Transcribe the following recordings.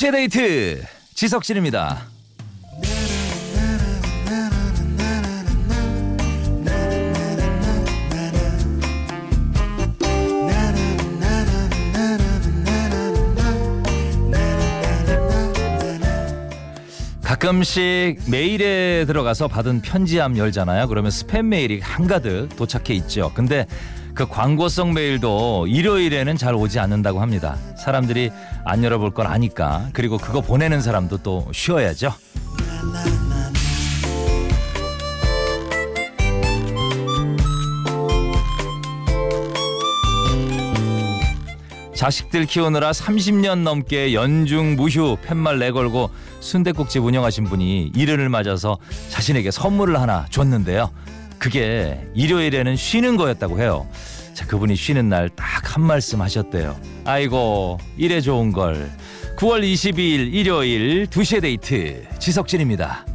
2시의 데이트 지석진입니다. 가끔씩 메일에 들어가서 받은 편지함 열잖아요. 그러면 스팸 메일이 한가득 도착해 있죠. 근데 그 광고성 메일도 일요일에는 잘 오지 않는다고 합니다. 사람들이 안 열어볼 걸 아니까. 그리고 그거 보내는 사람도 또 쉬어야죠. 자식들 키우느라 30년 넘게 연중 무휴 팻말 내걸고 순대국집 운영하신 분이 일요일을 맞아서 자신에게 선물을 하나 줬는데요. 그게 일요일에는 쉬는 거였다고 해요. 자, 그분이 쉬는 날 딱 한 말씀 하셨대요. 아이고, 이래 좋은 걸. 9월 22일 일요일 2시에 데이트 지석진입니다.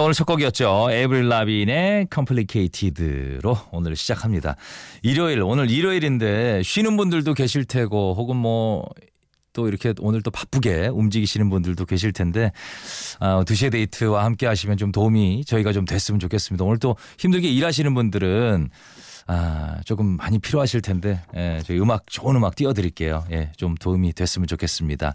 오늘 첫 곡이었죠. 에이브릴 라빈의 Complicated로 오늘 시작합니다. 일요일, 오늘 일요일인데 쉬는 분들도 계실 테고 혹은 뭐 또 이렇게 오늘 또 바쁘게 움직이시는 분들도 계실 텐데 아, 2시의 데이트와 함께 하시면 좀 도움이 저희가 좀 됐으면 좋겠습니다. 오늘 또 힘들게 일하시는 분들은 아, 조금 많이 필요하실 텐데, 예, 저희 음악, 좋은 음악 띄워드릴게요. 예, 좀 도움이 됐으면 좋겠습니다.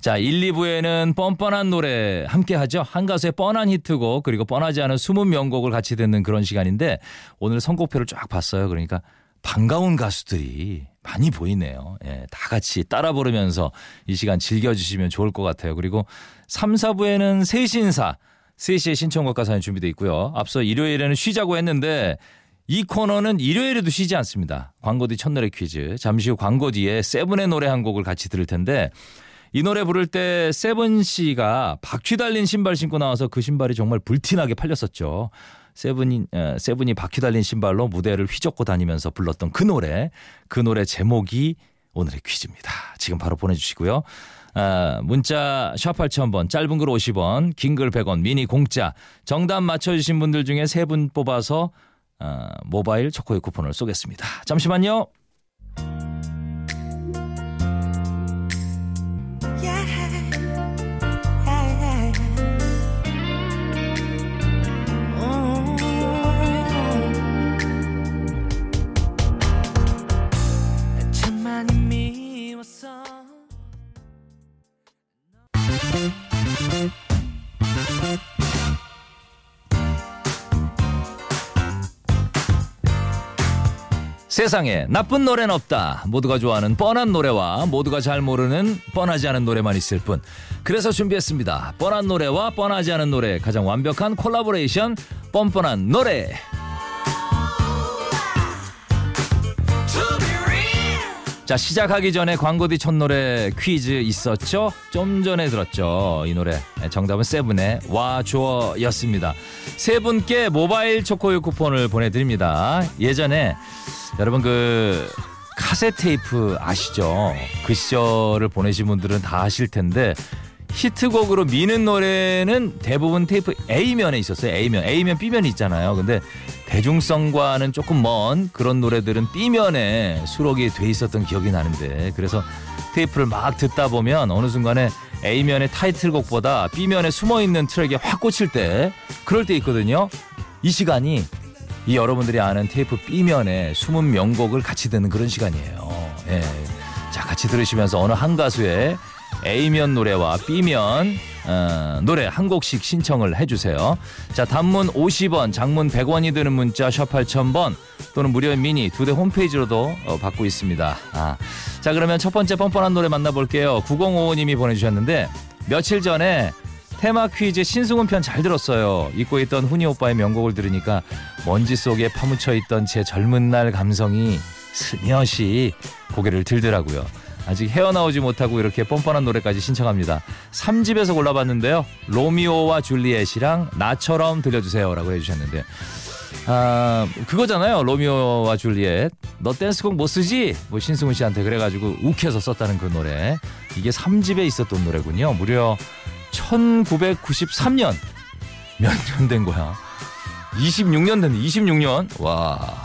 자, 1, 2부에는 뻔뻔한 노래 함께 하죠. 한 가수의 뻔한 히트곡, 그리고 뻔하지 않은 숨은 명곡을 같이 듣는 그런 시간인데, 오늘 선곡표를 쫙 봤어요. 그러니까 반가운 가수들이 많이 보이네요. 예, 다 같이 따라 부르면서 이 시간 즐겨주시면 좋을 것 같아요. 그리고 3, 4부에는 새 신사, 3시에 신청곡과 사연 준비되어 있고요. 앞서 일요일에는 쉬자고 했는데 이 코너는 일요일에도 쉬지 않습니다. 광고 뒤 첫노래 퀴즈. 잠시 후 광고 뒤에 세븐의 노래 한 곡을 같이 들을 텐데 이 노래 부를 때 세븐 씨가 바퀴 달린 신발 신고 나와서 그 신발이 정말 불티나게 팔렸었죠. 세븐이 에, 세븐이 바퀴 달린 신발로 무대를 휘젓고 다니면서 불렀던 그 노래. 그 노래 제목이 오늘의 퀴즈입니다. 지금 바로 보내주시고요. 아, 문자 샵 8000번 짧은 글 50원 긴 글 100원 미니 공짜 정답 맞춰주신 분들 중에 세 분 뽑아서 아, 모바일 초코우유 쿠폰을 쏘겠습니다. 잠시만요. 참많 세상에 나쁜 노래는 없다. 모두가 좋아하는 뻔한 노래와 모두가 잘 모르는 뻔하지 않은 노래만 있을 뿐. 그래서 준비했습니다. 뻔한 노래와 뻔하지 않은 노래 가장 완벽한 콜라보레이션 뻔뻔한 노래. 자 시작하기 전에 광고 뒤 첫 노래 퀴즈 있었죠? 좀 전에 들었죠 이 노래 정답은 세븐의 와 주어였습니다 세 분께 모바일 초코유 쿠폰을 보내드립니다 예전에 여러분 그 카세트 테이프 아시죠? 그 시절을 보내신 분들은 다 아실 텐데 히트곡으로 미는 노래는 대부분 테이프 A면에 있었어요. A면. A면 B면이 있잖아요. 근데 대중성과는 조금 먼 그런 노래들은 B면에 수록이 돼 있었던 기억이 나는데 그래서 테이프를 막 듣다 보면 어느 순간에 A면의 타이틀곡보다 B면에 숨어 있는 트랙에 확 꽂힐 때 그럴 때 있거든요. 이 시간이 이 여러분들이 아는 테이프 B면에 숨은 명곡을 같이 듣는 그런 시간이에요. 예. 자, 같이 들으시면서 어느 한 가수의 A면 노래와 B면 어, 노래 한 곡씩 신청을 해주세요. 자, 단문 50원, 장문 100원이 드는 문자 샵 8000번 또는 무료인 미니 두 대 홈페이지로도 어, 받고 있습니다. 아, 자, 그러면 첫 번째 뻔뻔한 노래 만나볼게요. 9055님이 보내주셨는데 며칠 전에 테마 퀴즈 신승훈 편 잘 들었어요. 잊고 있던 훈이 오빠의 명곡을 들으니까 먼지 속에 파묻혀 있던 제 젊은 날 감성이 스며시 고개를 들더라고요. 아직 헤어나오지 못하고 이렇게 뻔뻔한 노래까지 신청합니다. 3집에서 골라봤는데요. 로미오와 줄리엣이랑 나처럼 들려주세요 라고 해주셨는데 아 그거잖아요 로미오와 줄리엣 너 댄스곡 못 쓰지 뭐 신승훈 씨한테 그래가지고 욱해서 썼다는 그 노래 이게 3집에 있었던 노래군요 무려 1993년. 몇 년 된 거야? 26년 됐네 26년. 와.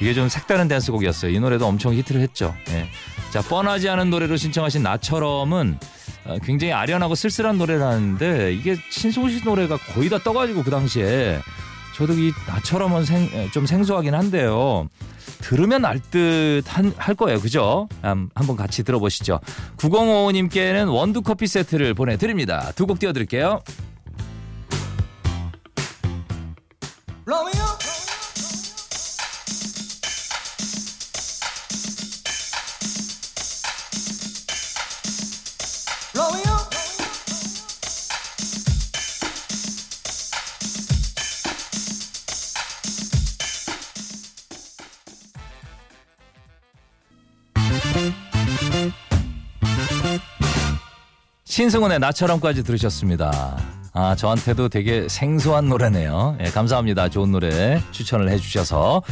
이게 좀 색다른 댄스곡이었어요. 이 노래도 엄청 히트를 했죠. 예. 자 뻔하지 않은 노래로 신청하신 나처럼은 어, 굉장히 아련하고 쓸쓸한 노래라는데 이게 신승훈 씨 노래가 거의 다 떠가지고 그 당시에. 저도 이 나처럼은 생, 좀 생소하긴 한데요. 들으면 알 듯 할 거예요. 그죠? 음, 한번 같이 들어보시죠. 9055님께는 원두 커피 세트를 보내드립니다. 두 곡 띄워드릴게요. 신승훈의 나처럼까지 들으셨습니다. 아, 저한테도 되게 생소한 노래네요. 예, 감사합니다. 좋은 노래 추천을 해주셔서.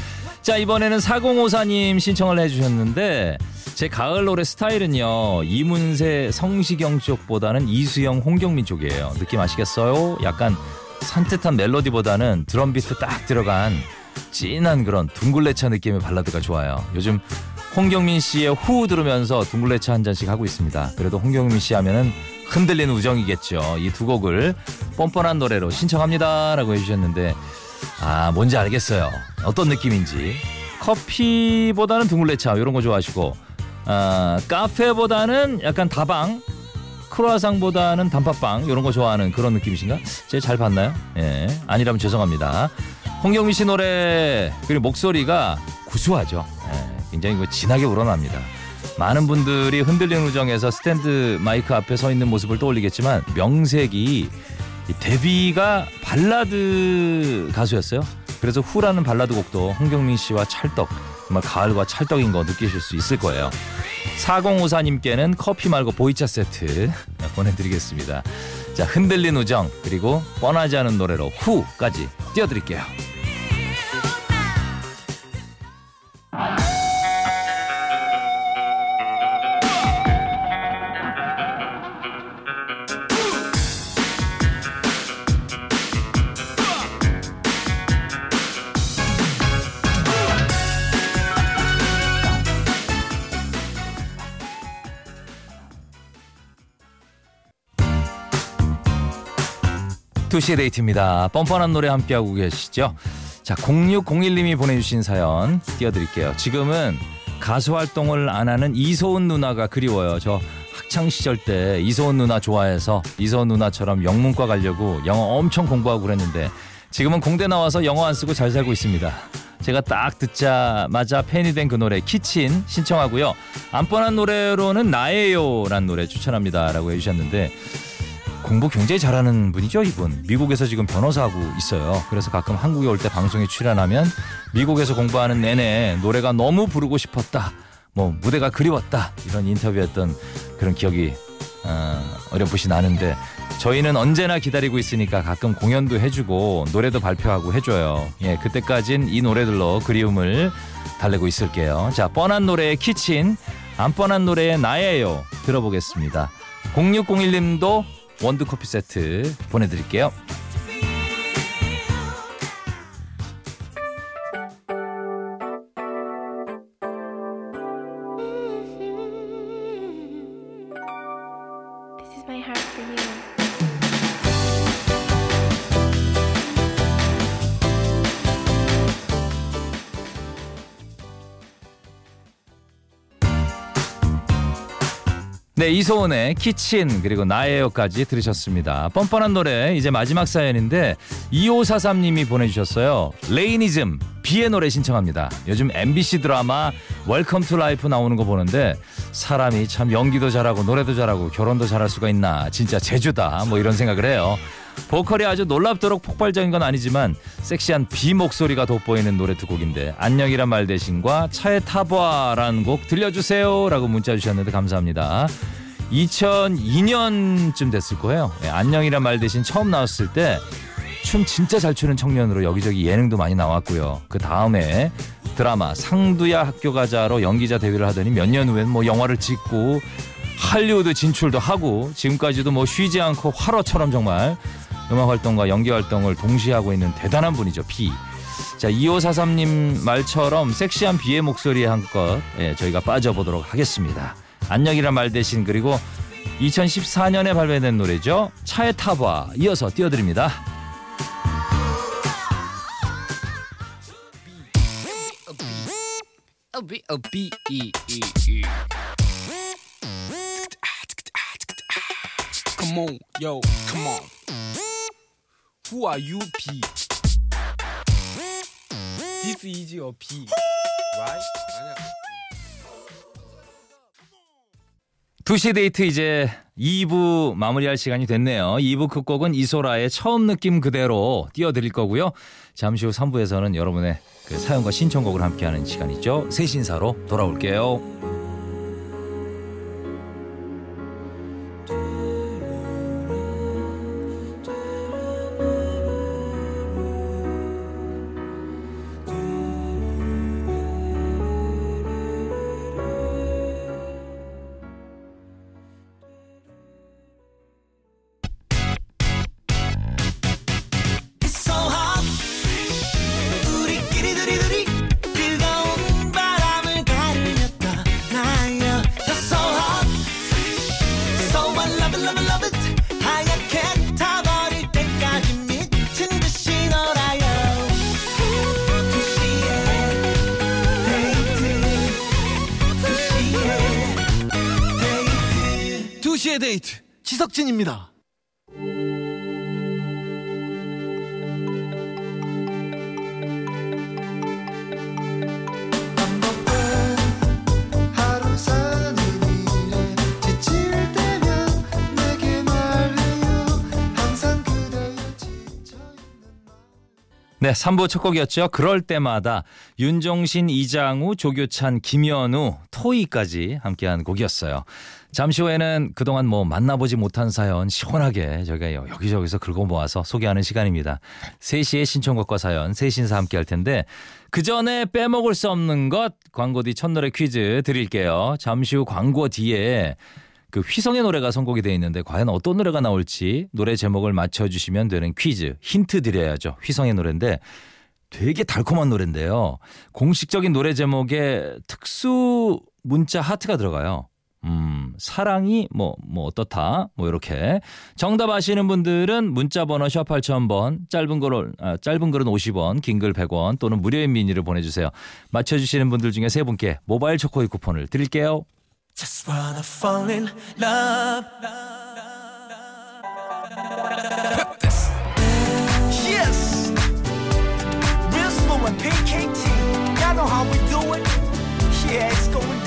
자, 이번에는 4054님 신청을 해주셨는데, 제 가을 노래 스타일은요, 이문세, 성시경 쪽보다는 이수영, 홍경민 쪽이에요. 느낌 아시겠어요? 약간 산뜻한 멜로디보다는 드럼 비트 딱 들어간 진한 그런 둥글레차 느낌의 발라드가 좋아요. 요즘 홍경민 씨의 후 들으면서 둥글레차 한 잔씩 하고 있습니다. 그래도 홍경민 씨 하면은 흔들리는 우정이겠죠. 이 두 곡을 뻔뻔한 노래로 신청합니다 라고 해주셨는데 아 뭔지 알겠어요. 어떤 느낌인지 커피보다는 둥글레차 이런 거 좋아하시고 아, 카페보다는 약간 다방 크로아상보다는 단팥빵 이런 거 좋아하는 그런 느낌이신가? 제가 잘 봤나요? 예 아니라면 죄송합니다. 홍경민 씨 노래 그리고 목소리가 구수하죠. 예, 굉장히 그 진하게 우러납니다. 많은 분들이 흔들리는 우정에서 스탠드 마이크 앞에 서 있는 모습을 떠올리겠지만 명색이 이 데뷔가 발라드 가수였어요. 그래서 후라는 발라드 곡도 홍경민 씨와 찰떡 정말 가을과 찰떡인 거 느끼실 수 있을 거예요. 4054님께는 커피 말고 보이차 세트 보내드리겠습니다. 자 흔들린 우정 그리고 뻔하지 않은 노래로 후까지 띄워드릴게요. 투시 데이트입니다. 뻔뻔한 노래 함께하고 계시죠? 자, 0601님이 보내주신 사연 띄워드릴게요. 지금은 가수 활동을 안 하는 이소은 누나가 그리워요. 저 학창 시절 때 이소은 누나 좋아해서 이소은 누나처럼 영문과 가려고 영어 엄청 공부하고 그랬는데 지금은 공대 나와서 영어 안 쓰고 잘 살고 있습니다. 제가 딱 듣자마자 팬이 된 그 노래 키친 신청하고요. 안 뻔한 노래로는 나예요란 노래 추천합니다라고 해주셨는데 공부 굉장히 잘하는 분이죠, 이분. 미국에서 지금 변호사하고 있어요. 그래서 가끔 한국에 올 때 방송에 출연하면 미국에서 공부하는 내내 노래가 너무 부르고 싶었다. 뭐 무대가 그리웠다. 이런 인터뷰했던 그런 기억이 어, 어렴풋이 나는데 저희는 언제나 기다리고 있으니까 가끔 공연도 해주고 노래도 발표하고 해줘요. 예, 그때까진 이 노래들로 그리움을 달래고 있을게요. 자, 뻔한 노래의 키친, 안 뻔한 노래의 나예요. 들어보겠습니다. 0601님도 원두 커피 세트 보내드릴게요. 네, 이소은의 Kitchen 그리고 나예요까지 들으셨습니다. 뻔뻔한 노래 이제 마지막 사연인데 2543님이 보내주셨어요. Rainism 비의 노래 신청합니다. 요즘 MBC 드라마 Welcome to Life 나오는 거 보는데 사람이 참 연기도 잘하고 노래도 잘하고 결혼도 잘할 수가 있나 진짜 재주다 뭐 이런 생각을 해요. 보컬이 아주 놀랍도록 폭발적인 건 아니지만 섹시한 비 목소리가 돋보이는 노래 두 곡인데 안녕이란 말 대신과 차에 타봐라는 곡 들려주세요라고 문자 주셨는데 감사합니다. 2002년쯤 됐을 거예요. 예, 안녕이란 말 대신 처음 나왔을 때 춤 진짜 잘 추는 청년으로 여기저기 예능도 많이 나왔고요. 그 다음에 드라마 상두야 학교 가자로 연기자 데뷔를 하더니 몇 년 후엔 뭐 영화를 찍고 할리우드 진출도 하고 지금까지도 뭐 쉬지 않고 활어처럼 정말 음악 활동과 연기 활동을 동시에 하고 있는 대단한 분이죠. 비. 자, 2543님 말처럼 섹시한 비의 목소리에 한껏 예, 저희가 빠져보도록 하겠습니다. 안녕이란 말 대신 그리고 2014년에 발매된 노래죠. 차에 타봐 이어서 띄워드립니다. Who are you, P? This is your P, right? 아니야. 2시 데이트 이제 2부 마무리할 시간이 됐네요. 2부 끝곡은 이소라의 처음 느낌 그대로 띄워드릴 거고요. 잠시 후 3부에서는 여러분의 그 사연과 신청곡을 함께하는 시간이죠. 새 신사로 돌아올게요. 데이트 2시의 데이트 지석진입니다 네, 3부 첫 곡이었죠. 그럴 때마다 윤종신, 이장우, 조교찬, 김현우, 토이까지 함께한 곡이었어요. 잠시 후에는 그동안 뭐 만나보지 못한 사연 시원하게 저희가 여기저기서 긁어 모아서 소개하는 시간입니다. 3시에 신청곡과 사연, 세신사 함께 할 텐데 그 전에 빼먹을 수 없는 것 광고 뒤 첫노래 퀴즈 드릴게요. 잠시 후 광고 뒤에 그 휘성의 노래가 선곡이 되어 있는데 과연 어떤 노래가 나올지 노래 제목을 맞춰주시면 되는 퀴즈 힌트 드려야죠. 휘성의 노래인데 되게 달콤한 노래인데요. 공식적인 노래 제목에 특수 문자 하트가 들어가요. 음, 사랑이 뭐, 뭐 어떻다. 뭐 이렇게. 정답 아시는 분들은 문자 번호 샵 8000번, 짧은 글은, 아, 짧은 글은 50원, 긴 글 100원 또는 무료인 미니를 보내 주세요. 맞춰 주시는 분들 중에 세 분께 모바일 초코이 쿠폰을 드릴게요. Just wanna fall in love. Yes. Real slow and PKT. Y'all know how we do it. Yeah, it's going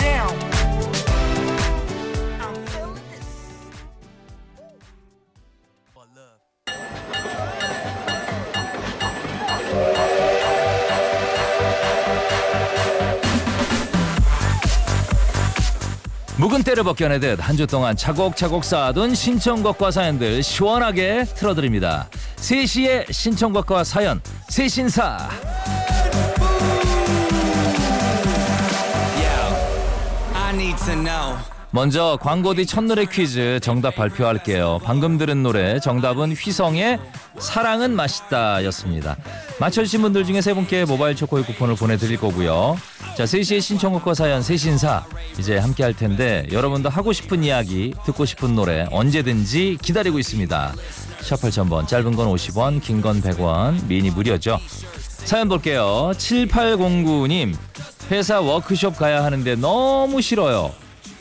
때를 벗겨내듯 한 주 동안 차곡차곡 쌓아둔 신청곡과 사연들 시원하게 틀어드립니다. 3시의 신청곡과 사연, know. 먼저 광고 뒤 첫노래 퀴즈 정답 발표할게요. 방금 들은 노래 정답은 휘성의 사랑은 맛있다 였습니다. 맞춰주신 분들 중에 세 분께 모바일 초코의 쿠폰을 보내드릴 거고요. 자, 3시의 신청곡과 사연 세신사 이제 함께 할 텐데 여러분도 하고 싶은 이야기, 듣고 싶은 노래 언제든지 기다리고 있습니다. 샵 8000번, 짧은 건 50원, 긴 건 100원, 미니 무료죠. 사연 볼게요. 7809님, 회사 워크숍 가야 하는데 너무 싫어요.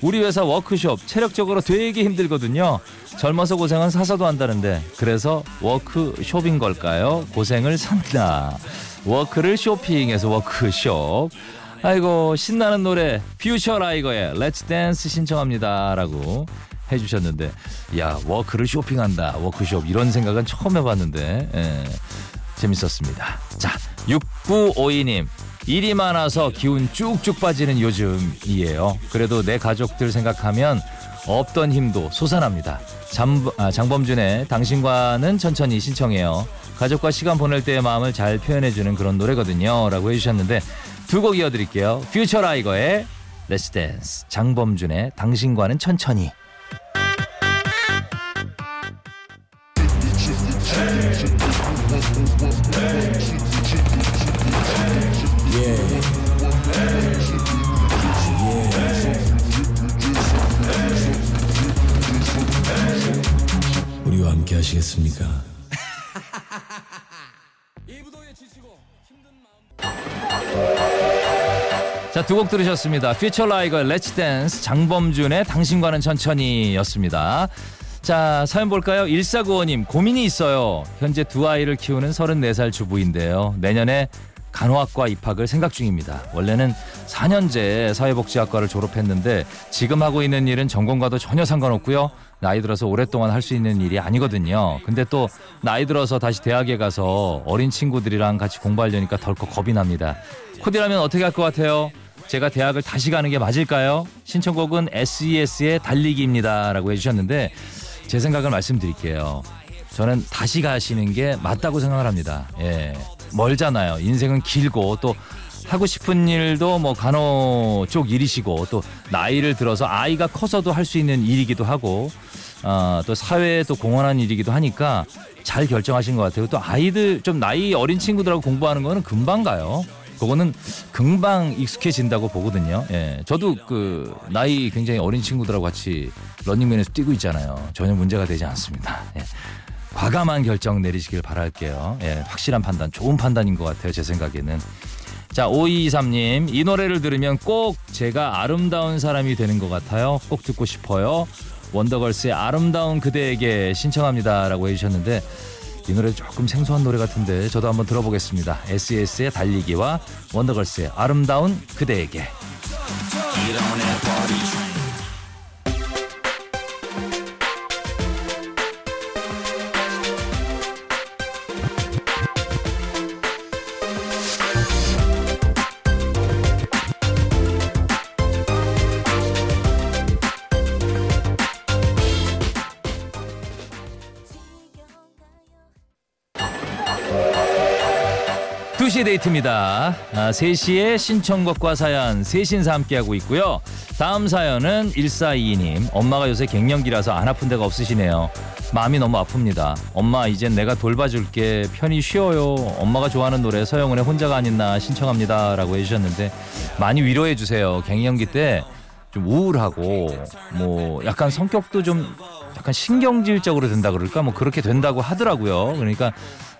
우리 회사 워크숍 체력적으로 되게 힘들거든요. 젊어서 고생은 사서도 한다는데 그래서 워크숍인 걸까요? 고생을 산다. work를 쇼핑해서 워크숍. 아이고 신나는 노래 퓨처 라이거의 Let's Dance 신청합니다라고 해주셨는데 야 work를 쇼핑한다 워크숍 이런 생각은 처음 해봤는데 예, 재밌었습니다. 자 6952님 일이 많아서 기운 쭉쭉 빠지는 요즘이에요. 그래도 내 가족들 생각하면 없던 힘도 솟아납니다. 잠, 아, 장범준의 당신과는 천천히 신청해요. 가족과 시간 보낼 때의 마음을 잘 표현해주는 그런 노래거든요. 라고 해주셨는데 두 곡 이어드릴게요. 퓨처 라이거의 Let's Dance, 장범준의 당신과는 천천히. 함께 하시겠습니까? 자, 두 곡 들으셨습니다. 퓨처 라이거 Let's Dance 장범준의 당신과는 천천히였습니다. 자, 사연 볼까요? 1495님, 고민이 있어요. 현재 두 아이를 키우는 34살 주부인데요. 내년에 간호학과 입학을 생각 중입니다. 원래는 4년제 사회복지학과를 졸업했는데 지금 하고 있는 일은 전공과도 전혀 상관없고요. 나이 들어서 오랫동안 할 수 있는 일이 아니거든요. 근데 또 나이 들어서 다시 대학에 가서 어린 친구들이랑 같이 공부하려니까 덜컥 겁이 납니다. 코디라면 어떻게 할 것 같아요? 제가 대학을 다시 가는 게 맞을까요? 신청곡은 SES의 달리기입니다. 라고 해주셨는데 제 생각을 말씀드릴게요. 저는 다시 가시는 게 맞다고 생각을 합니다. 예. 멀잖아요. 인생은 길고 또 하고 싶은 일도 뭐 간호 쪽 일이시고 또 나이를 들어서 아이가 커서도 할 수 있는 일이기도 하고 어, 또 사회에 또 공헌한 일이기도 하니까 잘 결정하신 것 같아요. 또 아이들 좀 나이 어린 친구들하고 공부하는 거는 금방 가요. 그거는 금방 익숙해진다고 보거든요. 예. 저도 그 나이 굉장히 어린 친구들하고 같이 런닝맨에서 뛰고 있잖아요. 전혀 문제가 되지 않습니다. 예. 과감한 결정 내리시길 바랄게요. 예, 확실한 판단, 좋은 판단인 것 같아요. 제 생각에는. 자, 5223님, 이 노래를 들으면 꼭 제가 아름다운 사람이 되는 것 같아요. 꼭 듣고 싶어요. 원더걸스의 아름다운 그대에게 신청합니다. 라고 해주셨는데, 이 노래 조금 생소한 노래 같은데, 저도 한번 들어보겠습니다. SES의 달리기와 원더걸스의 아름다운 그대에게. 두시 데이트입니다. 아, 3시에 신청곡과 사연, 세신사 함께하고 있고요. 다음 사연은 1422님. 엄마가 요새 갱년기라서 안 아픈 데가 없으시네요. 마음이 너무 아픕니다. 엄마, 이젠 내가 돌봐줄게. 편히 쉬어요. 엄마가 좋아하는 노래 서영은의 혼자가 아닌 나 신청합니다. 라고 해주셨는데, 많이 위로해주세요. 갱년기 때 좀 우울하고, 뭐, 약간 성격도 좀 약간 신경질적으로 된다 그럴까? 뭐 그렇게 된다고 하더라고요. 그러니까,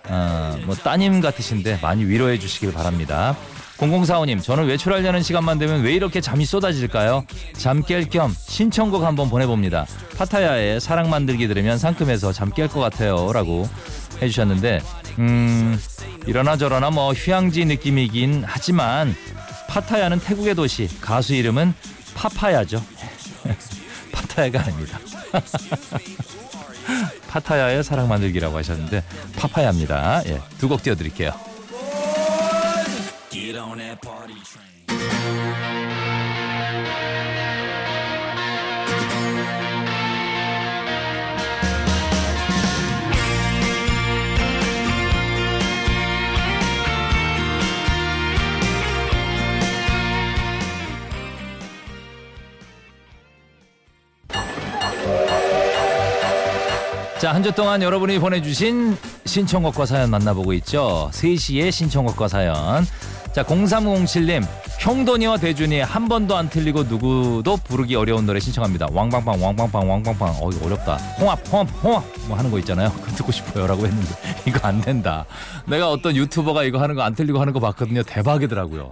어, 뭐 따님 같으신데 많이 위로해 주시길 바랍니다. 0045님, 저는 외출하려는 시간만 되면 왜 이렇게 잠이 쏟아질까요? 잠 깰 겸 신청곡 한번 보내봅니다. 파타야의 사랑 만들기 들으면 상큼해서 잠 깰 것 같아요. 라고 해주셨는데, 음, 이러나 저러나 뭐 휴양지 느낌이긴 하지만, 파타야는 태국의 도시, 가수 이름은 파파야죠. 파타야가 아닙니다. 파타야의 사랑 만들기라고 하셨는데 파파야입니다. 예, 두 곡 띄워드릴게요. 자, 한 주 동안 여러분이 보내주신 신청곡과 사연 만나보고 있죠. 3시에 신청곡과 사연. 자, 0307님. 형돈이와 대준이 한 번도 안 틀리고 누구도 부르기 어려운 노래 신청합니다. 왕방방, 왕방방, 왕방방. 어, 이거 어렵다. 홍합, 홍합, 홍합. 뭐 하는 거 있잖아요. 그거 듣고 싶어요. 라고 했는데. 이거 안 된다. 내가 어떤 유튜버가 이거 하는 거 안 틀리고 하는 거 봤거든요. 대박이더라고요.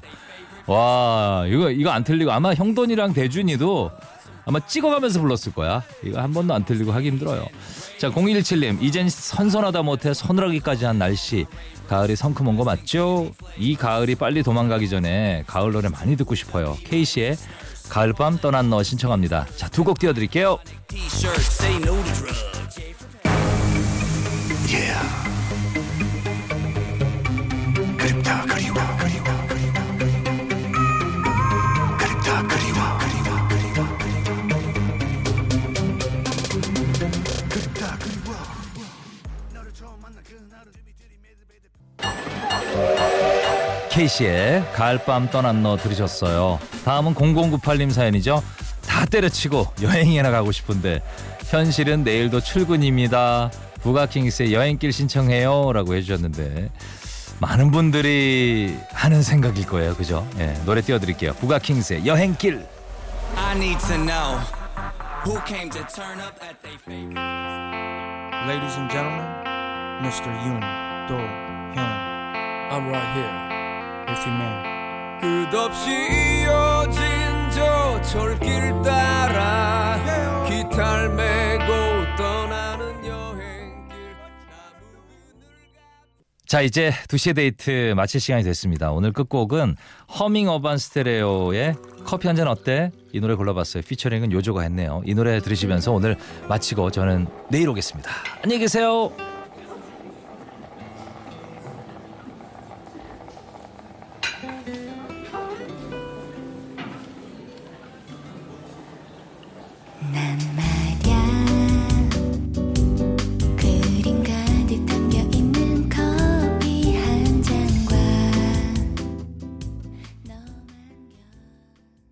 와, 이거, 이거 안 틀리고 아마 형돈이랑 대준이도 아마 찍어가면서 불렀을 거야. 이거 한 번도 안 틀리고 하기 힘들어요. 자, 017님. 이젠 선선하다 못해 서늘하기까지 한 날씨. 가을이 성큼 온 거 맞죠? 이 가을이 빨리 도망가기 전에 가을 노래 많이 듣고 싶어요. K씨의 가을밤 떠난 너 신청합니다. 자, 두 곡 띄워드릴게요. 그 케이시의 가을밤 떠난 너 들으셨어요. 다음은 0098님 사연이죠. 다 때려치고 여행이나 가고 싶은데 현실은 내일도 출근입니다. 부가킹스의 여행길 신청해요 라고 해주셨는데 많은 분들이 하는 생각일 거예요. 그죠? 예, 노래 띄워드릴게요. 부가킹스의 여행길 I need to know who came to turn up at they favorite. Ladies and gentlemen, Mr. Yoon Do Hyun. I'm right here man. 끝없이 이어진 저 철길 따라 기타를 메고 떠나는 여행길 자 이제 2시의 데이트 마칠 시간이 됐습니다. 오늘 끝곡은 허밍 어반 스테레오의 커피 한 잔 어때? 이 노래 골라봤어요. 피처링은 요조가 했네요. 이 노래 들으시면서 오늘 마치고 저는 내일 오겠습니다. 안녕히 계세요.